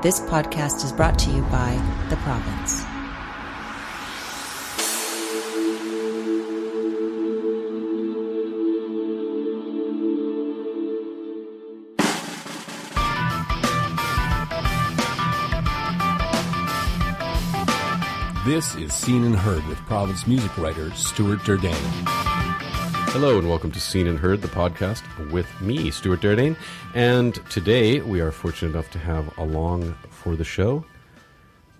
This podcast is brought to you by The Province. This is Scene and Heard with Province music writer Stuart Derdeyn. Hello and welcome to Scene and Heard, the podcast with me, Stuart Derdeyn. And today we are fortunate enough to have along for the show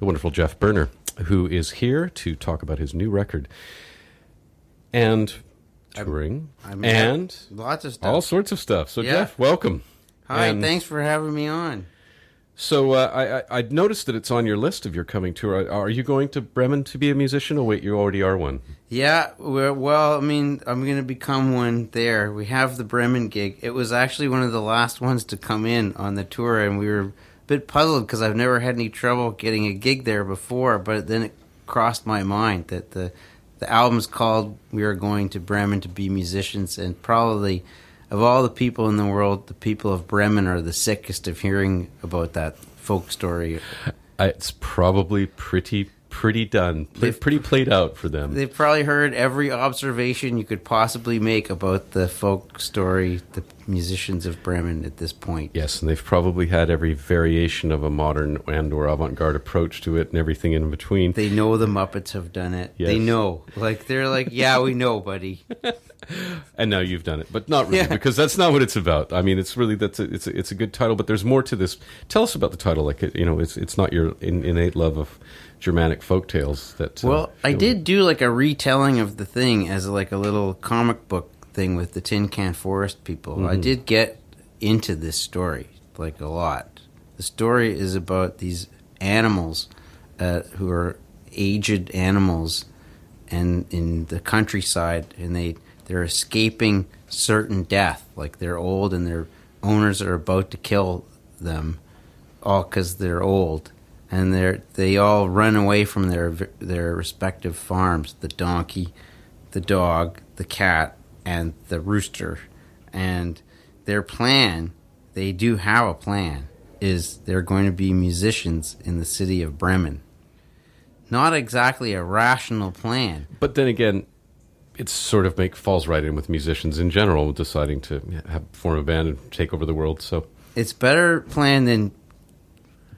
the wonderful Geoff Berner, who is here to talk about his new record and touring I'm- and Lots of stuff. all sorts of stuff. So, Yeah. Geoff, welcome. Hi, And thanks for having me on. So, uh, I, I, noticed that it's on your list of your coming tour. Are you going to Bremen to be a musician? or wait, you already are one. Yeah, well, I mean, I'm going to become one there. We have the Bremen gig. It was actually one of the last ones to come in on the tour, and we were a bit puzzled because I've never had any trouble getting a gig there before. But then it crossed my mind that the the album's called "We Are Going to Bremen to Be Musicians," and probably of all the people in the world, the people of Bremen are the sickest of hearing about that folk story. It's probably pretty pretty done, They've- pretty played out for them. They've probably heard every observation you could possibly make about the folk story, the musicians of Bremen at this point. Yes, and they've probably had every variation of a modern and or avant-garde approach to it, and everything in between. They know the Muppets have done it. Yes. They know. Like they're like, yeah, we know, buddy. and now you've done it, but not really, Yeah. because that's not what it's about. I mean, it's really that's a, it's a, it's a good title, but there's more to this. Tell us about the title. Like it- you know, it's it's not your in, innate love of Germanic folk tales that. uh, Well, I did do like a retelling of the thing as like a little comic book thing with the Tin Can Forest people. I did get into this story like a lot. The story is about these animals uh, who are aged animals and in the countryside and they they're escaping certain death like they're old and their owners are about to kill them all because they're old, and they're they all run away from their their respective farms. The donkey, the dog, the cat, and the rooster. And their plan, they do have a plan, is they're going to be musicians in the city of Bremen. Not exactly a rational plan. But then again, it's sort of make falls right in with musicians in general deciding to have form a band and take over the world. So It's better plan than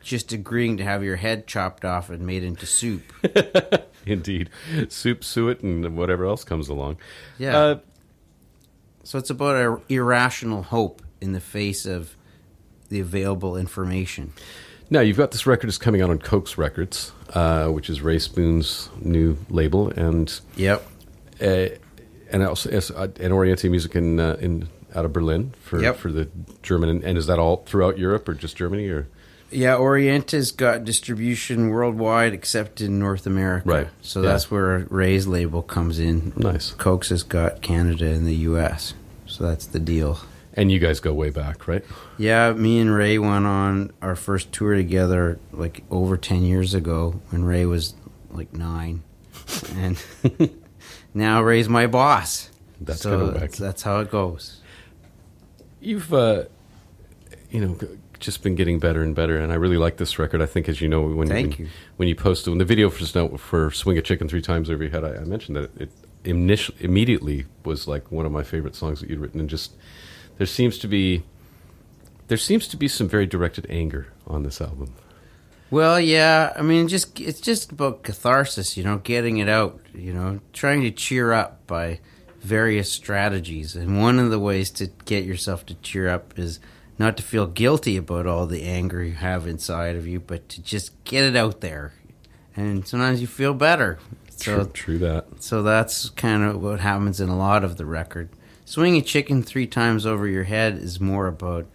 just agreeing to have your head chopped off and made into soup. indeed, soup, suet, and whatever else comes along. Yeah. Uh, So it's about a irrational hope in the face of the available information. Now you've got this record is coming out on Coax Records, uh, which is Rae Spoon's new label, and Yep. Uh, and also as, uh, and Oriente Music in uh, in out of Berlin for Yep. for the German. And, and is that all throughout Europe or just Germany or Yeah, Oriente's got distribution worldwide except in North America. Right. So Yeah. that's where Rae's label comes in. nice? Coax has got Canada and the US. So that's the deal. And you guys go way back, right? Yeah, me and Rae went on our first tour together like over 10 years ago when Rae was like 9. and now Rae's my boss. That's so kinda wacky. that's, how it goes. You've uh, you know just been getting better and better, and I really like this record. I think, as you know, when Thank when, you. when you posted when the video for Snow, for Swing a Chicken Three Times Over Your Head, I, I mentioned that it initially immediately was like one of my favorite songs that you'd written, and just there seems to be there seems to be some very directed anger on this album. Well, yeah. I mean, just it's just about catharsis, you know, getting it out, you know, trying to cheer up by various strategies. And one of the ways to get yourself to cheer up is not to feel guilty about all the anger you have inside of you, but to just get it out there. And sometimes you feel better. So true, true that. so that's kind of what happens in a lot of the record. Swinging a chicken three times over your head is more about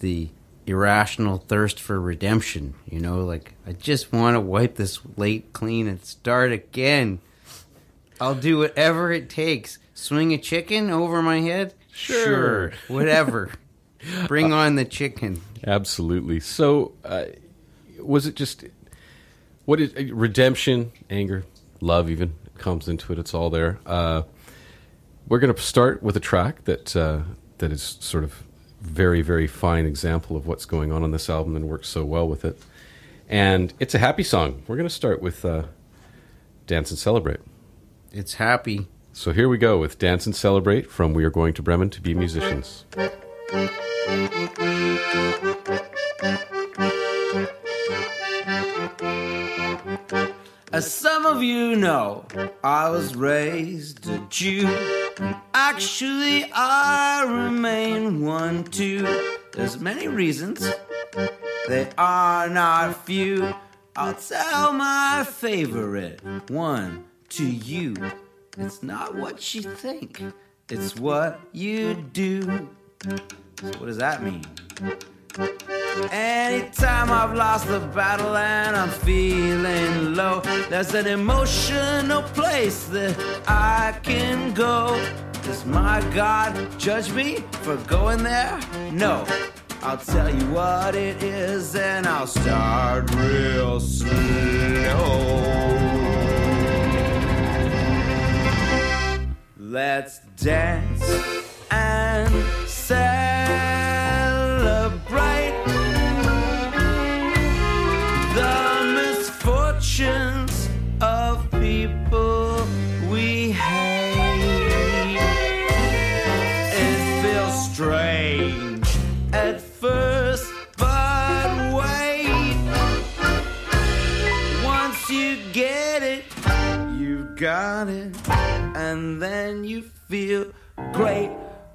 the irrational thirst for redemption. You know, like, I just want to wipe this slate clean and start again. I'll do whatever it takes. Swing a chicken over my head? Sure. Whatever. Bring on the chicken. Absolutely. So, uh, was it just what is redemption, anger, love? Even comes into it. It's all there. Uh, we're going to start with a track that uh, that is sort of very, very fine example of what's going on on this album and works so well with it. And it's a happy song. We're going to start with uh, Dance and Celebrate. It's happy. So here we go with Dance and Celebrate from We Are Going to Bremen to Be Musicians. As some of you know, I was raised a Jew. Actually, I remain one too. There's many reasons, they are not few. I'll tell my favorite one to you. It's not what you think, it's what you do. So, what does that mean? Anytime I've lost the battle and I'm feeling low, there's an emotional place that I can go. Does my God judge me for going there? No. I'll tell you what it is and I'll start real slow. Let's dance and celebrate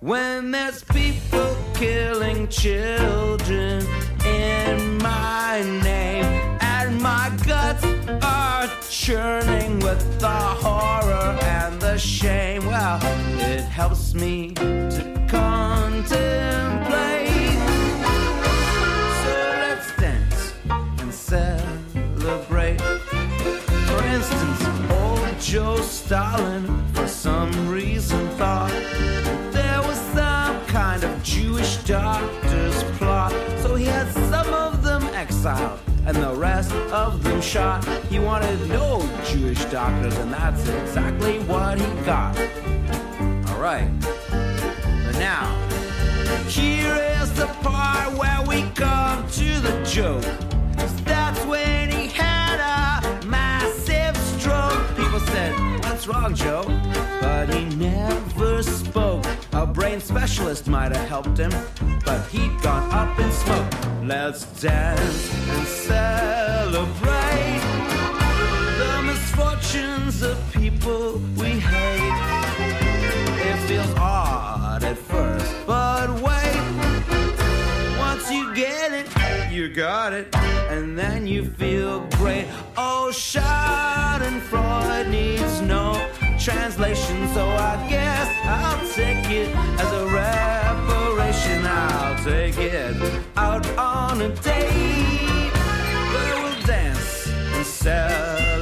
when there's people killing children in my name, and my guts are churning with the horror and the shame. Well, it helps me to contemplate. So let's dance and celebrate. For instance, old Joe Stalin, for some reason, thought Jewish doctor's plot. So he had some of them exiled and the rest of them shot. He wanted no Jewish doctors, and that's exactly what he got. Alright. But now, here is the part where we come to the joke. That's when he had a massive stroke. People said, What's wrong, Joe? But he never spoke. Brain specialist might have helped him, but he'd gone up in smoke. Let's dance and celebrate the misfortunes of people we hate. It feels odd at first, but wait. Once you get it, you got it, and then you feel great. Oh, Schadenfreude needs no translation, so I guess I'll take it as a reparation. I'll take it out on a date where we'll dance and celebrate.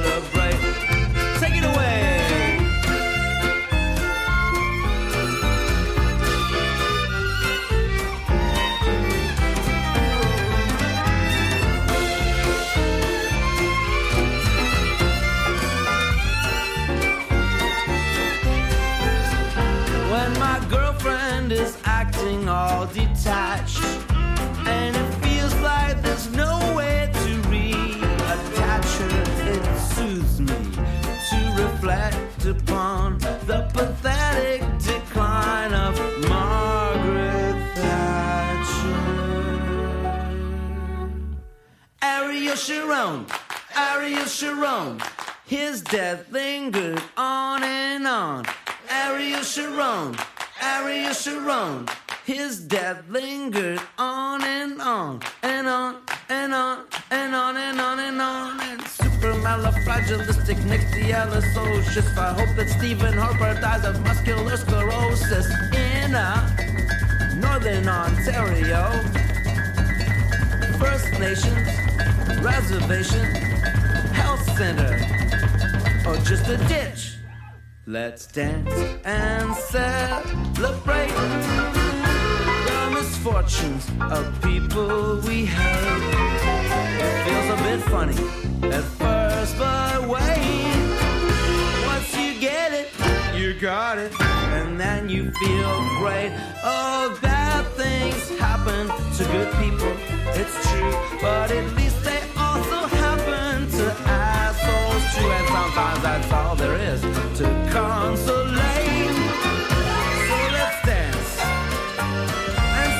Sharon ariel sharon his death lingered on and on Ariel Sharon, Ariel Sharon. His death lingered on and on and on and on and on and on and on. And super malafragilistic nyctialisocious. I hope that Stephen Harper dies of muscular sclerosis in uh, Northern Ontario. First Nations Reservation Health Center or just a ditch. Let's dance and celebrate the misfortunes of people we hate. It feels a bit funny at first, but wait. Once you get it, you got it, and then you feel great. Oh, bad things happen to good people, it's true, but at least sometimes that's all there is to consolate. So let's dance and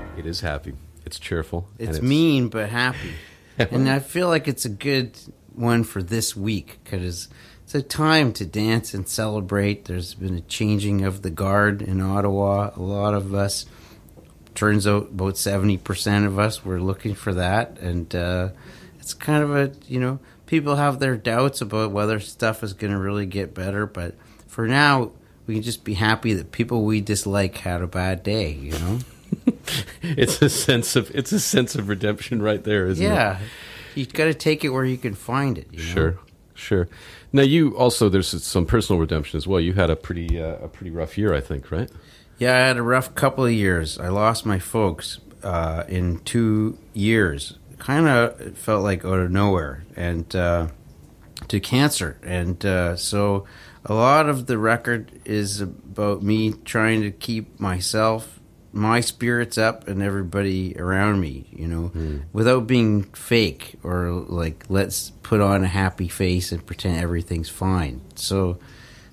celebrate. It is happy. It's cheerful. and It's mean but happy, and I feel like it's a good one for this week because it's a time to dance and celebrate. There's been a changing of the guard in Ottawa. A lot of us, turns out, about seventy percent of us were looking for that, and uh, it's kind of a you know people have their doubts about whether stuff is going to really get better, but for now. We can just be happy that people we dislike had a bad day, you know. it's a sense of it's a sense of redemption right there, isn't it? Yeah, you've got to take it where you can find it. You know? Sure, sure. Now you also there's some personal redemption as well. You had a pretty uh, a pretty rough year, I think, right? Yeah, I had a rough couple of years. I lost my folks uh, in two years. Kind of felt like out of nowhere, and uh, to cancer. And uh, so, a lot of the record is about me trying to keep myself, my spirits up, and everybody around me. You know, without being fake or like let's put on a happy face and pretend everything's fine. So,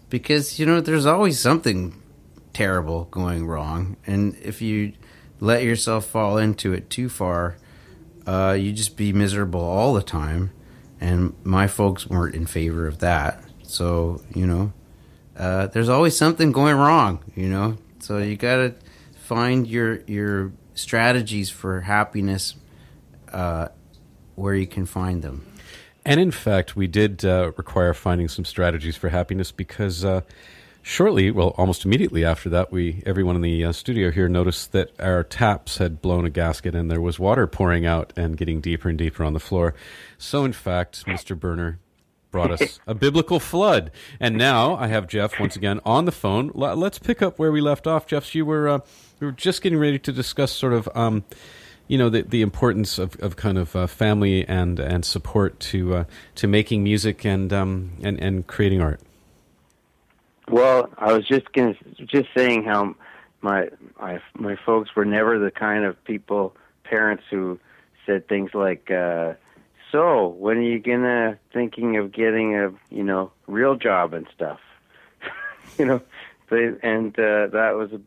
because you know, there's always something terrible going wrong, and if you let yourself fall into it too far, uh, you just be miserable all the time. And my folks weren't in favor of that, so you know, uh, there's always something going wrong. You know, so you gotta find your your strategies for happiness uh, where you can find them. And in fact, we did uh, require finding some strategies for happiness because uh, shortly, well, almost immediately after that, we everyone in the uh, studio here noticed that our taps had blown a gasket and there was water pouring out and getting deeper and deeper on the floor. So, in fact, Mr. Berner brought us a biblical flood, and now I have Geoff once again on the phone. Let's pick up where we left off, Geoff. You were uh, we were just getting ready to discuss sort of. Um, you know the the importance of, of kind of uh, family and and support to uh, to making music and um and, and creating art. Well, I was just gonna just saying how my my my folks were never the kind of people parents who said things like, uh, "So, when are you gonna thinking of getting a you know real job and stuff?" you know, they, and uh, that was a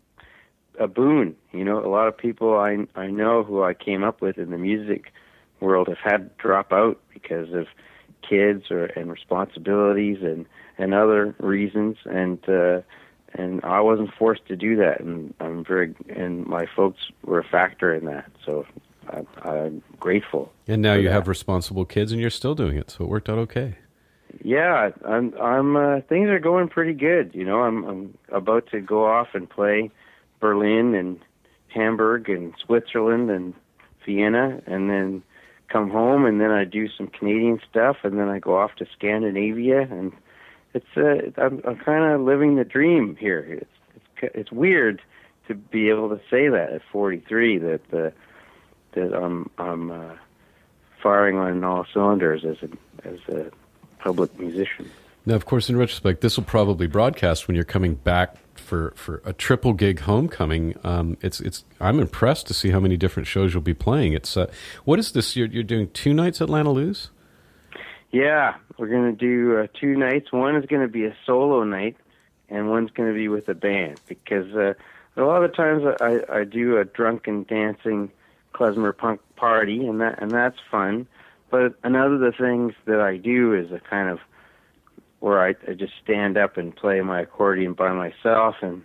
a boon. You know, a lot of people I I know who I came up with in the music world have had to drop out because of kids or and responsibilities and and other reasons and uh and I wasn't forced to do that and I'm very and my folks were a factor in that so I, I'm grateful And now you that. have responsible kids, and you're still doing it, so it worked out okay. Yeah, I'm. I'm. Uh, things are going pretty good. You know, I'm. I'm about to go off and play Berlin and Hamburg and Switzerland and Vienna, and then come home, and then I do some Canadian stuff, and then I go off to Scandinavia, and it's. Uh, I'm. I'm kind of living the dream here. It's. It's. It's weird to be able to say that at 43 that the that I'm. I'm. Uh, firing on all cylinders as a as a public musician. Now, of course, in retrospect, this will probably broadcast when you're coming back for, for a triple gig homecoming. Um, it's it's. I'm impressed to see how many different shows you'll be playing. It's uh, what is this? You're, you're doing two nights at Lana. Yeah, we're gonna do uh, two nights. One is gonna be a solo night, and one's gonna be with a band because uh, a lot of the times I, I do a drunken dancing klezmer punk party, and that and that's fun. But another of the things that I do is a kind of where I, I just stand up and play my accordion by myself and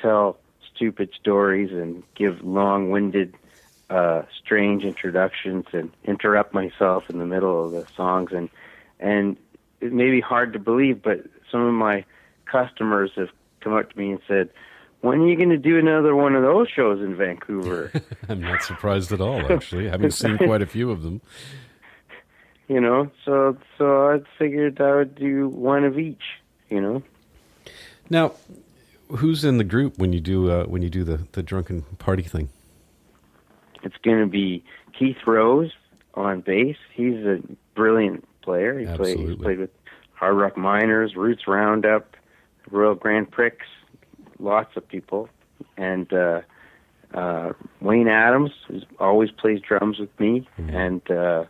tell stupid stories and give long-winded, uh, strange introductions and interrupt myself in the middle of the songs and and it may be hard to believe, but some of my customers have come up to me and said, "When are you going to do another one of those shows in Vancouver?" I'm not surprised at all, actually, having seen quite a few of them. you know, so so I figured I would do one of each. You know. Now, who's in the group when you do uh, when you do the, the drunken party thing? It's going to be Keith Rose on bass. He's a brilliant player. He played, he's played with Hard Rock Miners, Roots Roundup, Royal Grand Prix, lots of people, and uh, uh, Wayne Adams, who always plays drums with me, and uh,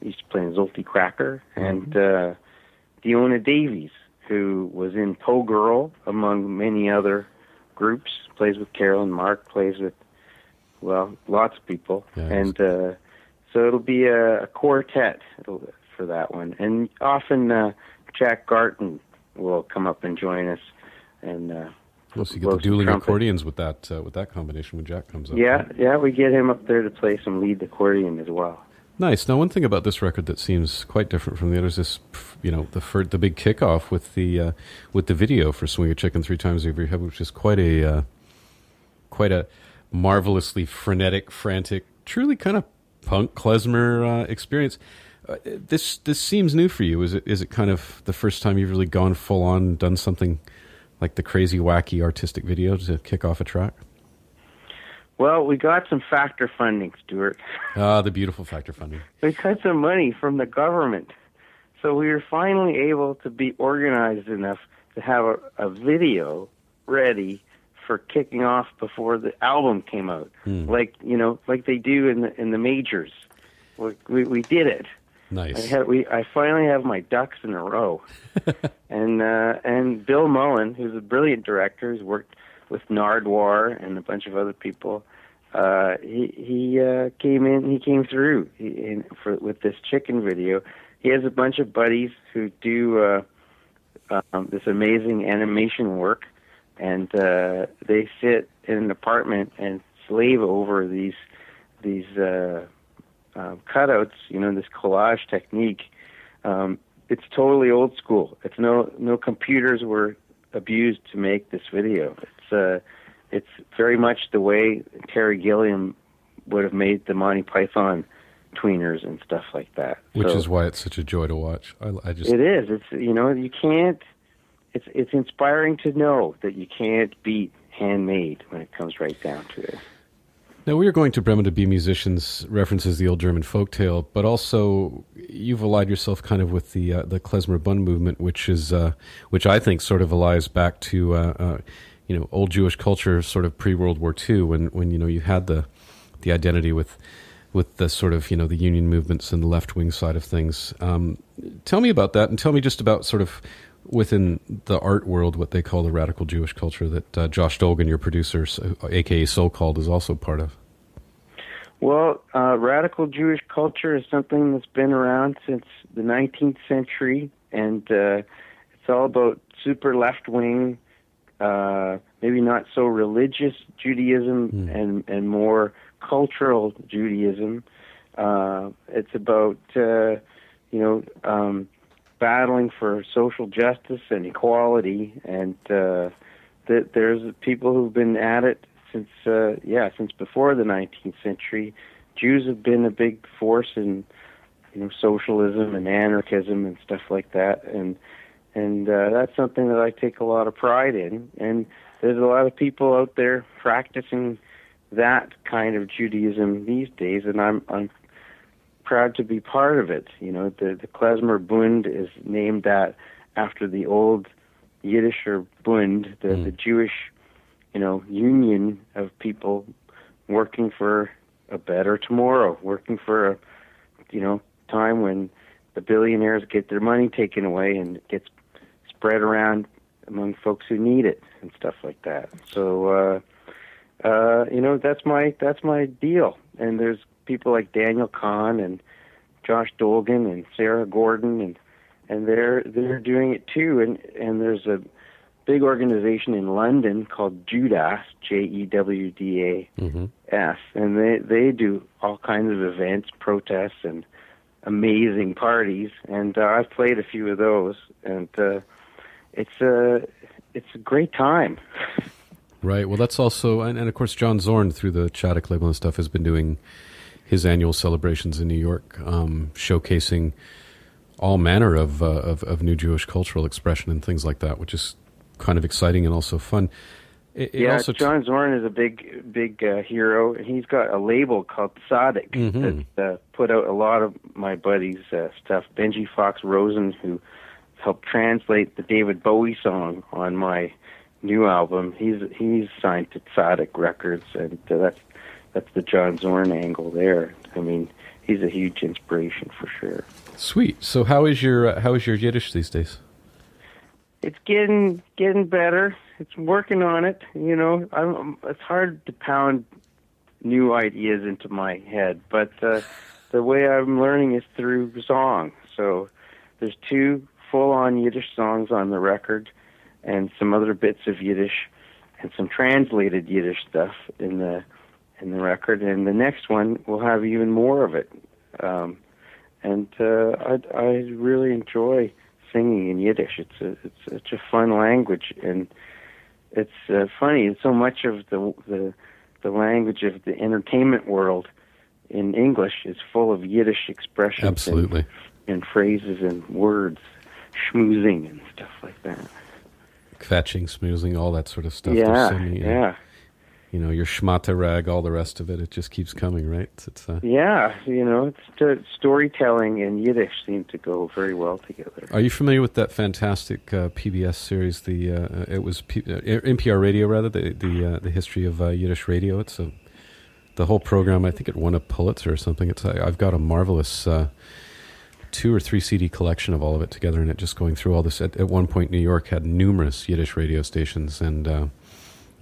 he used to play in Zolty Cracker, and uh, Diona Davies, who was in Po' Girl, among many other groups, plays with Carolyn Mark, plays with, well, lots of people. Yes. And uh, so it'll be a, a quartet it'll, for that one. And often uh, Jack Garton will come up and join us. And uh, Well, so you get the dueling trumpet. accordions with that uh, with that combination when Jack comes up. Yeah, yeah, we get him up there to play some lead accordion as well. Nice. Now, one thing about this record that seems quite different from the others is, you know, the fir- the big kickoff with the uh, with the video for "Swing a Chicken Three Times Over Your Head," which is quite a uh, quite a marvelously frenetic, frantic, truly kind of punk klezmer uh, experience. Uh, this this seems new for you. Is it is it kind of the first time you've really gone full on, done something like the crazy, wacky, artistic video to kick off a track? Well, we got some factor funding, Stuart. Ah, the beautiful factor funding. we got some money from the government. So we were finally able to be organized enough to have a, a video ready for kicking off before the album came out. Like, you know, like they do in the in the majors. We we, we did it. Nice. I had we I finally have my ducks in a row. and uh and Bill Mullen, who's a brilliant director, who's worked with Nardwuar and a bunch of other people. Uh he he uh came in he came through he, in, for with this chicken video. He has a bunch of buddies who do uh um this amazing animation work and uh they sit in an apartment and slave over these these uh um, cutouts, you know, this collage technique, um, it's totally old school. It's no no computers were abused to make this video. It's uh, it's very much the way Terry Gilliam would have made the Monty Python tweeners and stuff like that. Which So is why it's such a joy to watch. I, I just it is. It's you know you can't. It's it's inspiring to know that you can't beat handmade when it comes right down to it. Now we are going to Bremen to be musicians references the old German folktale, but also you've allied yourself kind of with the uh, the klezmer bund movement, which is uh, which I think sort of allies back to uh, uh, you know old Jewish culture, sort of pre World War II, when when you know you had the the identity with with the sort of you know the union movements and the left wing side of things. Um, tell me about that, and tell me just about sort of within the art world what they call the radical Jewish culture that uh, Josh Dolgin, your producer, aka Socalled, is also part of. Well, uh, radical Jewish culture is something that's been around since the 19th century, and uh, it's all about super left wing, uh, maybe not so religious Judaism, and and more cultural Judaism. Uh, it's about uh, you know um, battling for social justice and equality, and uh, that there's people who've been at it since uh, yeah since before the 19th century. Jews have been a big force in you know socialism and anarchism and stuff like that, and and uh, that's something that I take a lot of pride in. And there's a lot of people out there practicing that kind of Judaism these days, and I'm I'm proud to be part of it. You know, the the Klezmer Bund is named that after the old Yiddisher Bund, the the Jewish, you know, union of people working for a better tomorrow, working for a, you know, time when the billionaires get their money taken away and it gets spread around among folks who need it and stuff like that. So, uh, uh, you know, that's my that's my deal. And there's people like Daniel Kahn and Josh Dolgin and Sarah Gordon and and they're they're doing it too. And and there's a big organization in London called Jewdas, J E W D A S, and they they do all kinds of events, protests, and amazing parties. And uh, I've played a few of those, and uh, it's a it's a great time. Right. Well, that's also, and, and of course, John Zorn through the Tzadik label and stuff has been doing his annual celebrations in New York, um, showcasing all manner of, uh, of of new Jewish cultural expression and things like that, which is kind of exciting and also fun. It, it yeah, also t- John Zorn is a big, big uh, hero. He's got a label called Tzadik Mhm. that uh, put out a lot of my buddies' uh, stuff. Benji Fox Rosen, who helped translate the David Bowie song on my new album, he's he's signed to Tzadik Records, and uh, that's that's the John Zorn angle there. I mean, he's a huge inspiration for sure. sweet. So how is your uh, how is your Yiddish these days? it's getting getting better. It's working on it. You know, I'm, it's hard to pound new ideas into my head, but uh, the way I'm learning is through song. So there's two full-on Yiddish songs on the record, and some other bits of Yiddish, and some translated Yiddish stuff in the in the record. And the next one will have even more of it. Um, and uh, I I really enjoy singing in Yiddish. It's a, it's such a fun language, and it's uh, funny. And so much of the the the language of the entertainment world in English is full of Yiddish expressions, Absolutely. and, and phrases and words, schmoozing and stuff like that. Kvetching, smoozing, all that sort of stuff. Yeah, uh, yeah, You know, your schmata rag, all the rest of it. It just keeps coming, right? It's, uh, yeah. You know, it's uh, storytelling and Yiddish seem to go very well together. Are you familiar with that fantastic uh, PBS series? The uh, it was P- uh, NPR Radio, rather the the uh, the history of uh, Yiddish radio. It's a the whole program. I think it won a Pulitzer or something. It's I've got a marvelous uh, two or three CD collection of all of it together, and it just going through all this. At, at one point, New York had numerous Yiddish radio stations, and uh,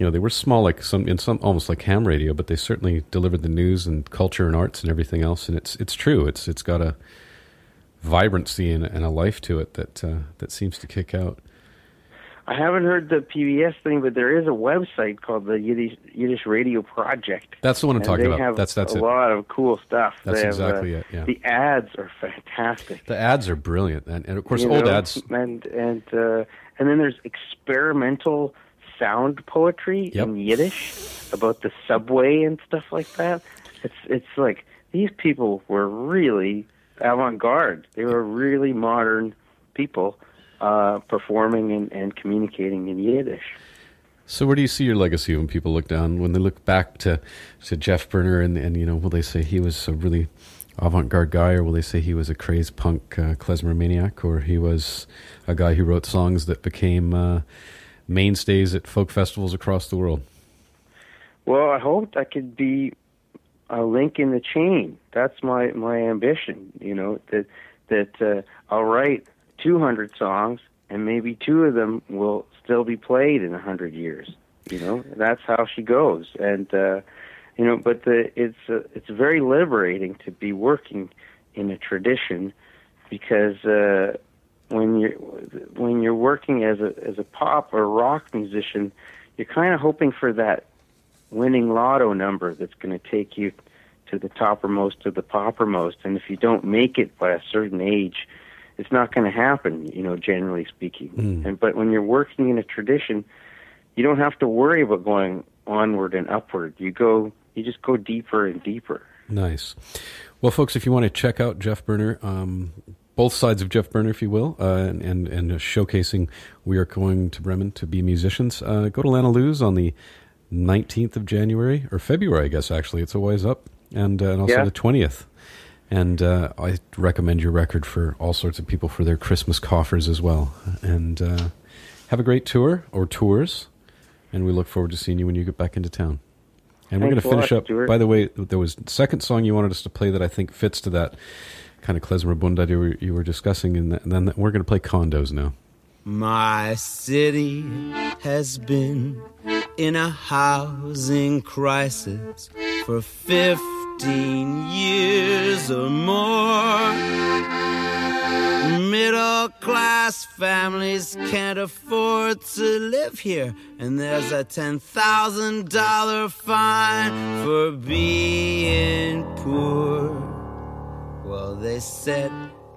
you know they were small, like some in some almost like ham radio, but they certainly delivered the news and culture and arts and everything else. And it's it's true. It's it's got a vibrancy and, and a life to it that uh, that seems to kick out. I haven't heard the PBS thing, but there is a website called the Yiddish, Yiddish Radio Project. That's the one I'm talking they about. Have That's that's a it. lot of cool stuff. That's They have, exactly uh, it, yeah. The ads are fantastic. The ads are brilliant, and, and of course, you old know? ads. and and uh, and then there's experimental sound poetry Yep. in Yiddish about the subway and stuff like that. It's it's like these people were really avant-garde. They were really modern people uh, performing and, and communicating in Yiddish. So, where do you see your legacy when people look down, when they look back to to Geoff Berner, and and you know, will they say he was a really avant-garde guy, or will they say he was a crazed punk uh, klezmer maniac, or he was a guy who wrote songs that became uh, mainstays at folk festivals across the world? Well, I hoped I could be a link in the chain. That's my my ambition. You know that that uh, I'll write 200 songs, and maybe two of them will still be played in a hundred years. You know, that's how she goes. And uh, you know, but the it's uh, it's very liberating to be working in a tradition because uh, when you're when you're working as a as a pop or rock musician, you're kind of hoping for that winning lotto number that's going to take you to the toppermost of the poppermost. And if you don't make it by a certain age, it's not going to happen. You know, generally speaking. Mm. And but when you're working in a tradition, you don't have to worry about going onward and upward. You go, you just go deeper and deeper. Nice. Well, folks, if you want to check out Geoff Berner, um, both sides of Geoff Berner, if you will, uh, and and, and uh, showcasing we are going to Bremen to be musicians, uh, go to Lana Lou's on the 19th of January, or February, I guess, actually. It's a ways up. And, uh, and also Yeah. the 20th. And uh, I recommend your record for all sorts of people for their Christmas coffers as well. And uh, have a great tour or tours. And we look forward to seeing you when you get back into town. And we're going to finish lot, up. Stuart. By the way, there was a second song you wanted us to play that I think fits to that kind of klezmer bunda you were, you were discussing, and then we're going to play condos now. My city has been in a housing crisis for 15 years or more. Middle class families can't afford to live here, and there's a $10,000 fine for being poor. Well, they said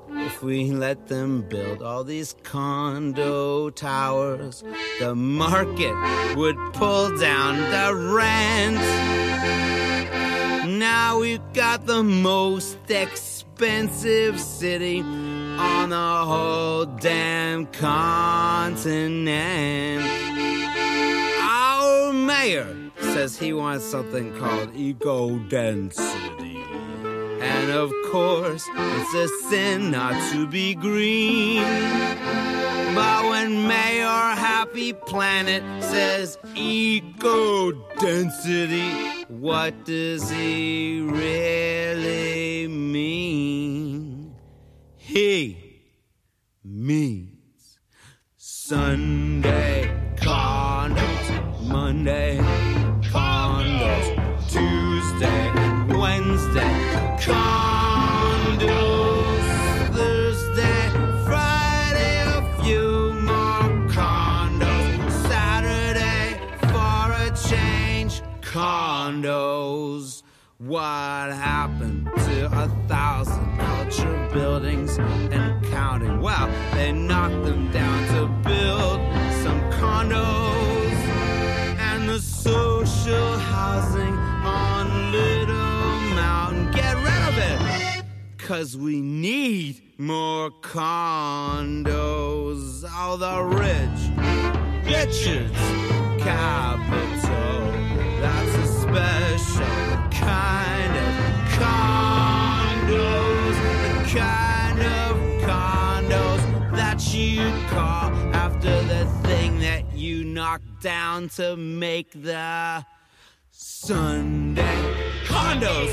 if we let them build all these condo towers, the market would pull down the rent. Now we've got the most expensive city on the whole damn continent. Our mayor says he wants something called eco density. And of course, it's a sin not to be green. But when Mayor Happy Planet says eco density, what does he really mean? He means Sunday condos, Monday condos, Tuesday Wednesday condos, Thursday, Friday a few more condos, Saturday for a change condos. What happened to a thousand culture buildings and counting? Well, they knocked them down to build some condos and the social housing Cause we need more condos. All the rich, Richard's capital. That's a special kind of condos. The kind of condos that you call after the thing that you knocked down to make the Sunday condos.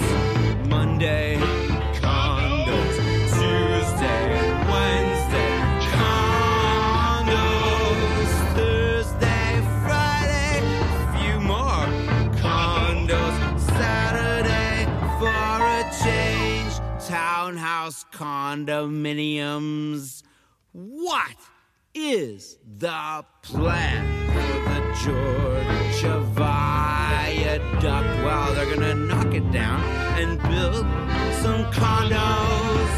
Monday Townhouse condominiums. What is the plan for the Georgia Viaduct? Well, they're gonna knock it down and build some condos.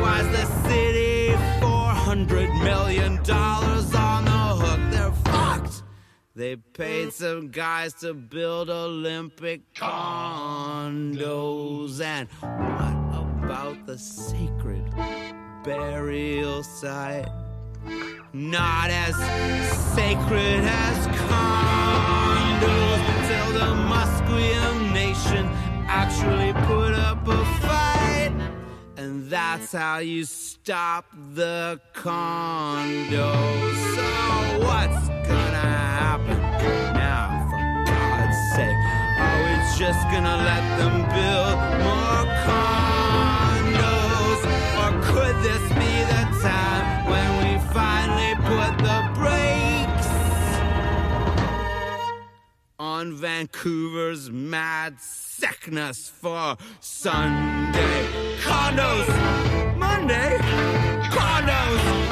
Why's the city $400 million on the hook? They're fucked. They paid some guys to build Olympic condos. And what about the sacred burial site? Not as sacred as condos till the Musqueam Nation actually put up a fight. And that's how you stop the condos. So what's gonna happen now, for God's sake? Are we just gonna let them build more condos? On Vancouver's mad sickness for Sunday. Condos, Monday. Condos,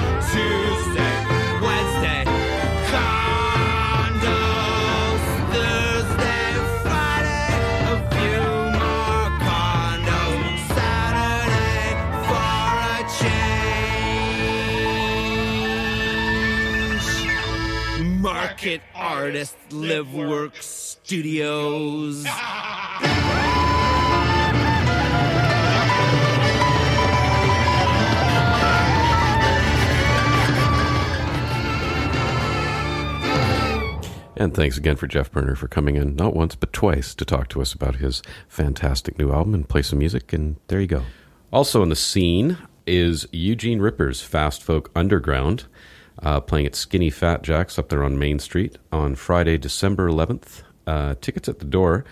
change. Market Artist Live Work Studios. And thanks again for Geoff Berner for coming in not once but twice to talk to us about his fantastic new album and play some music. And there you go. Also in the scene is Eugene Ripper's Fast Folk Underground, uh, playing at Skinny Fat Jacks up there on Main Street on Friday, December 11th. Uh, tickets at the door.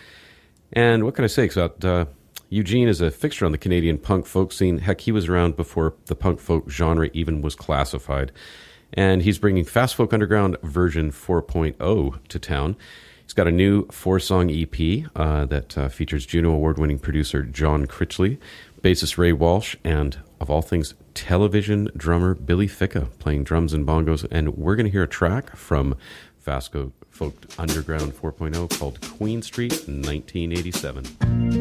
And what can I say? Except uh, Eugene is a fixture on the Canadian punk folk scene. Heck, he was around before the punk folk genre even was classified. And he's bringing Fast Folk Underground version 4.0 to town. He's got a new four song EP uh, that uh, features Juno Award winning producer John Critchley, bassist Ray Walsh, and of all things, television drummer Billy Ficca playing drums and bongos. And we're going to hear a track from Fast Folk Underground 4.0 called Queen Street 1987.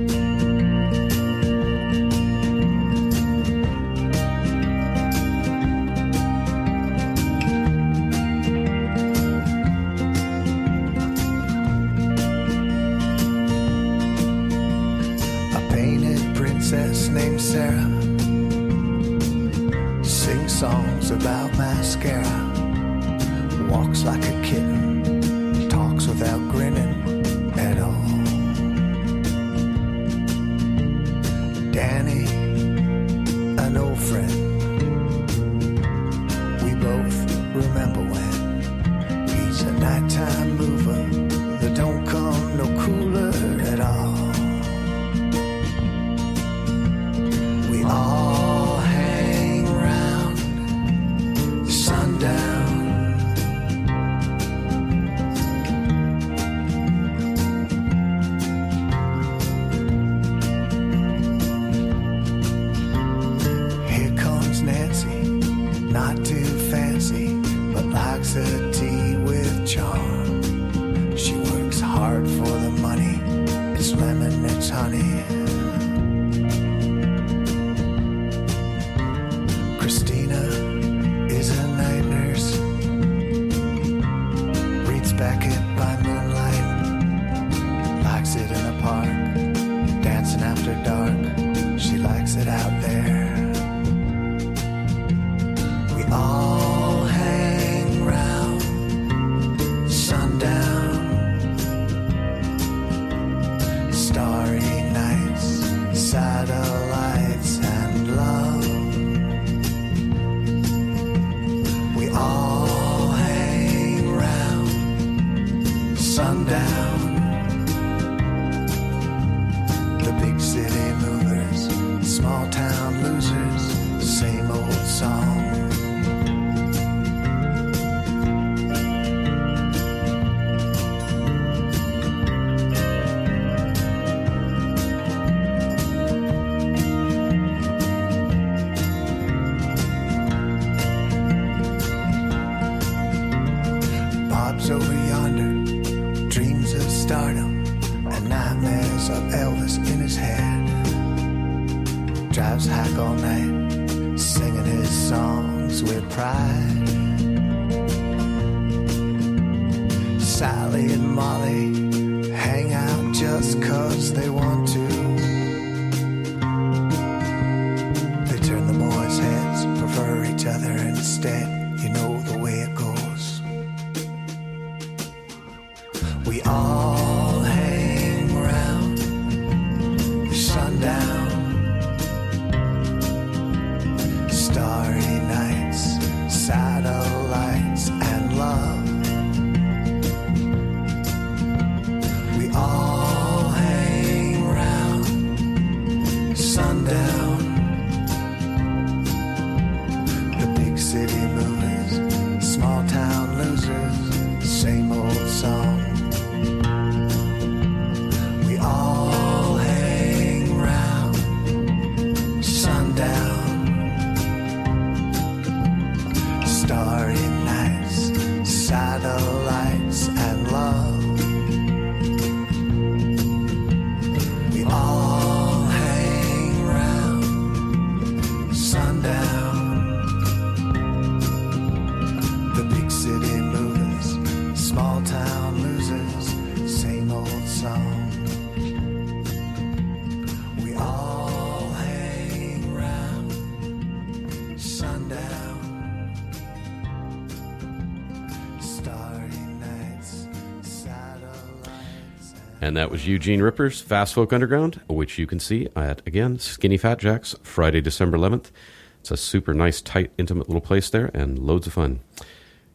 And that was Eugene Ripper's Fast Folk Underground, which you can see at, again, Skinny Fat Jacks, Friday, December 11th. It's a super nice, tight, intimate little place there and loads of fun.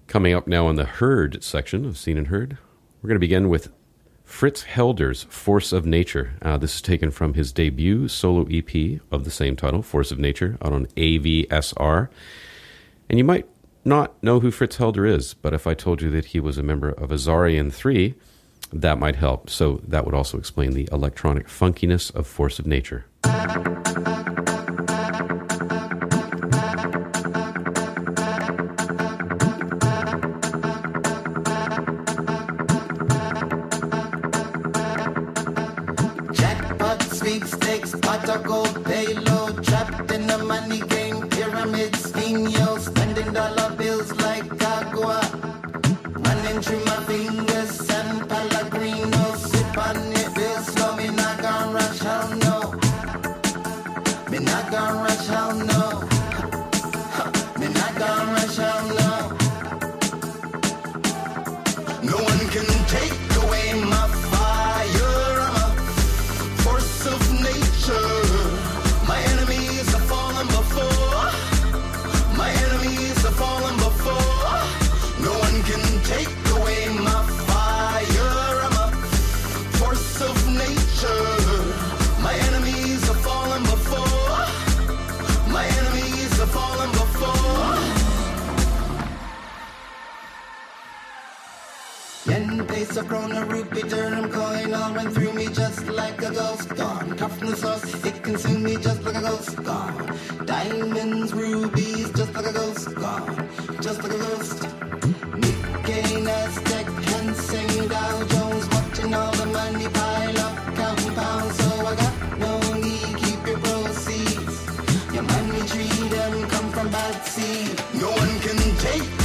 Coming up now in the Heard section of Scene and Heard, we're going to begin with Fritz Helder's Force of Nature. Uh, this is taken from his debut solo EP of the same title, Force of Nature, out on AVSR. And you might not know who Fritz Helder is, but if I told you that he was a member of Azari & III, that might help. So that would also explain the electronic funkiness of Force of Nature. Money game, pyramid scheme, yo, spending dollar bills like agua, Peso, krona, rupee, dirham, coin, all went through me just like a ghost. Cut from the source, it consumed me just like a ghost gone. Diamonds, rubies, just like a ghost gone. Just like a ghost. Nikkei, Nasdaq, Hang Dow Jones, watching all the money pile up, counting pounds. So I got no need, keep your proceeds. Your money tree, them come from bad seed. No one can take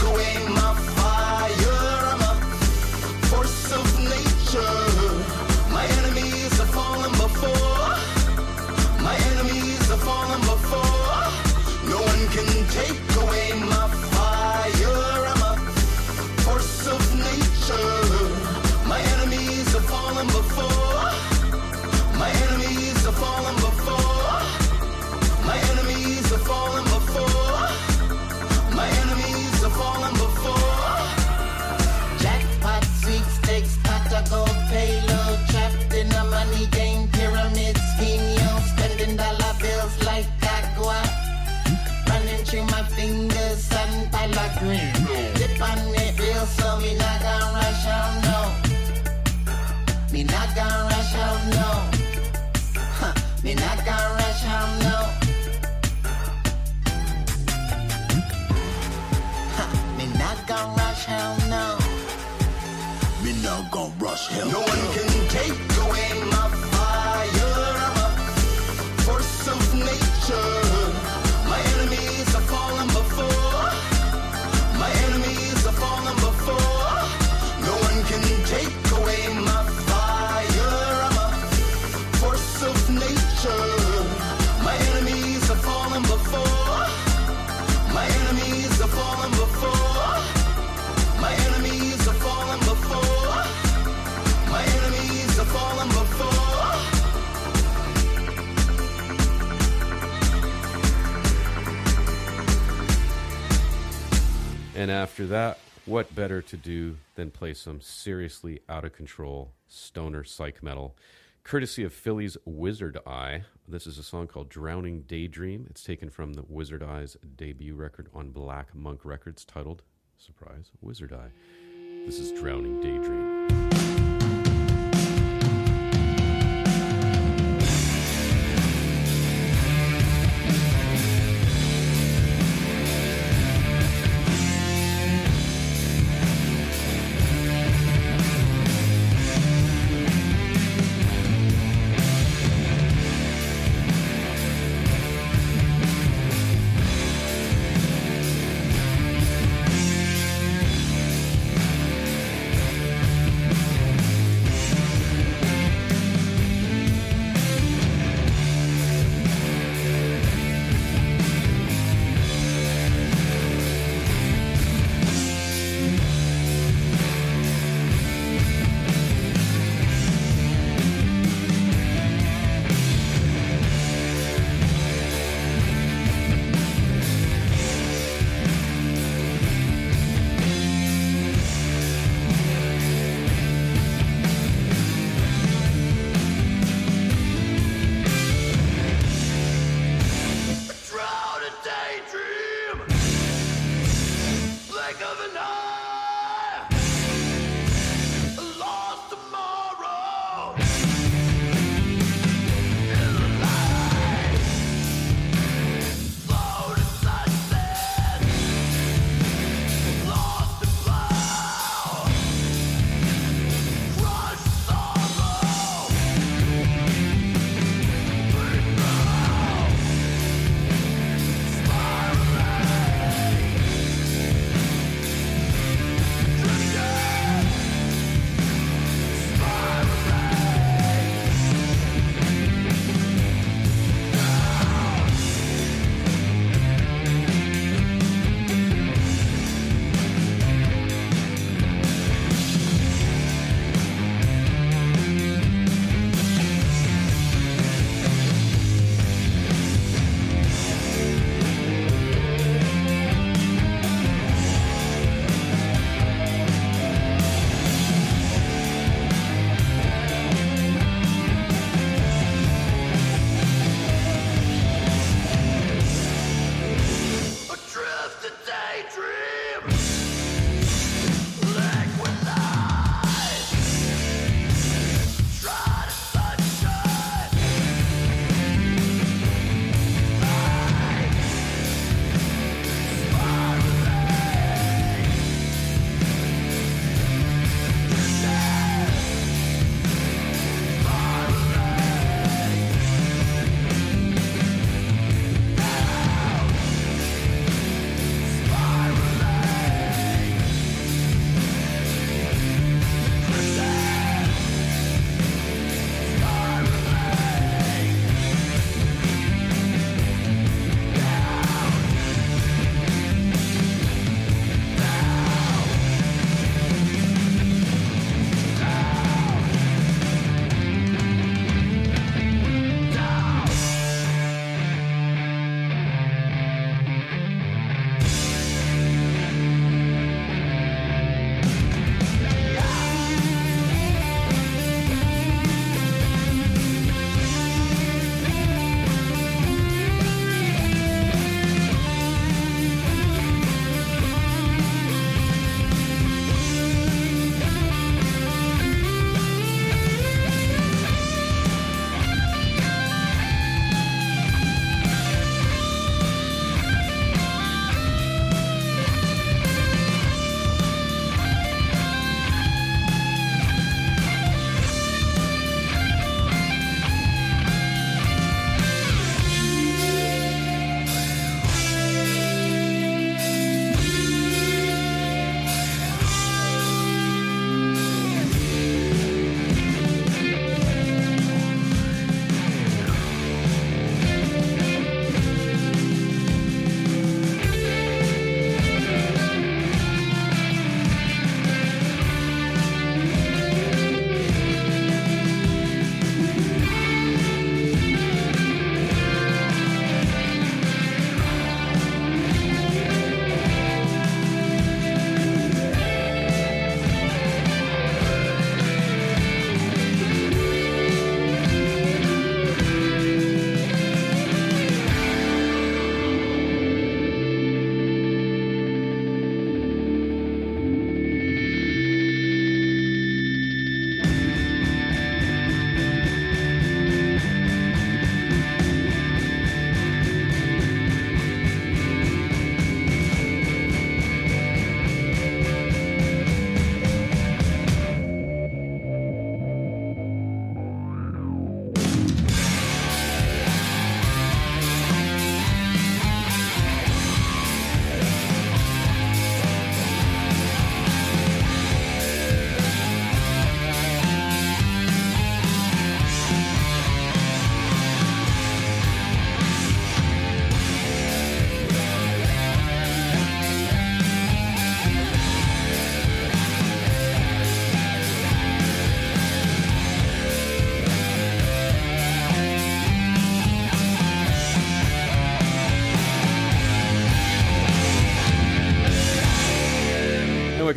And after that, what better to do than play some seriously out of control stoner psych metal? Courtesy of Philly's Wizard Eye. This is a song called Drowning Daydream. It's taken from the Wizard Eye's debut record on Black Monk Records titled, surprise, Wizard Eye. This is Drowning Daydream.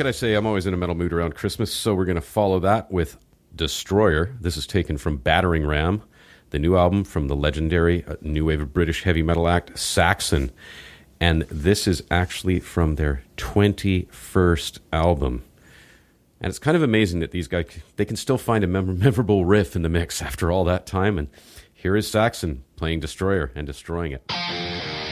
I say? I'm always in a metal mood around Christmas, so we're going to follow that with Destroyer. This is taken from Battering Ram, the new album from the legendary uh, new wave of British heavy metal act Saxon. And this is actually from their 21st album. And it's kind of amazing that these guys they can still find a mem- memorable riff in the mix after all that time. And here is Saxon playing Destroyer and destroying it.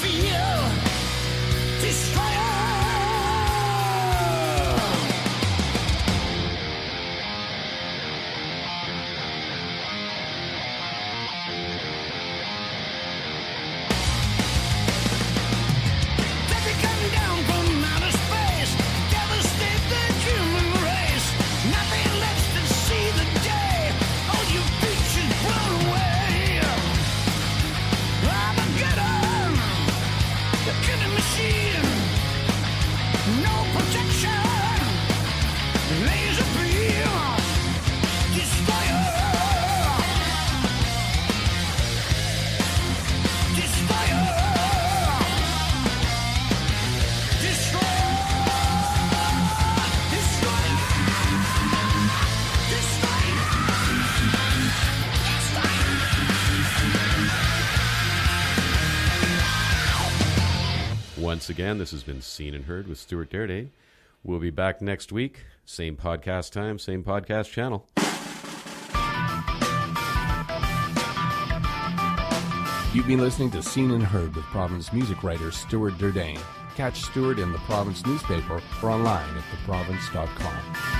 Feel. Destroyer. Again, this has been Scene and Heard with Stuart Derdeyn. We'll be back next week. Same podcast time, same podcast channel. You've been listening to Scene and Heard with Province music writer Stuart Derdeyn. Catch Stuart in the Province newspaper or online at theprovince.com.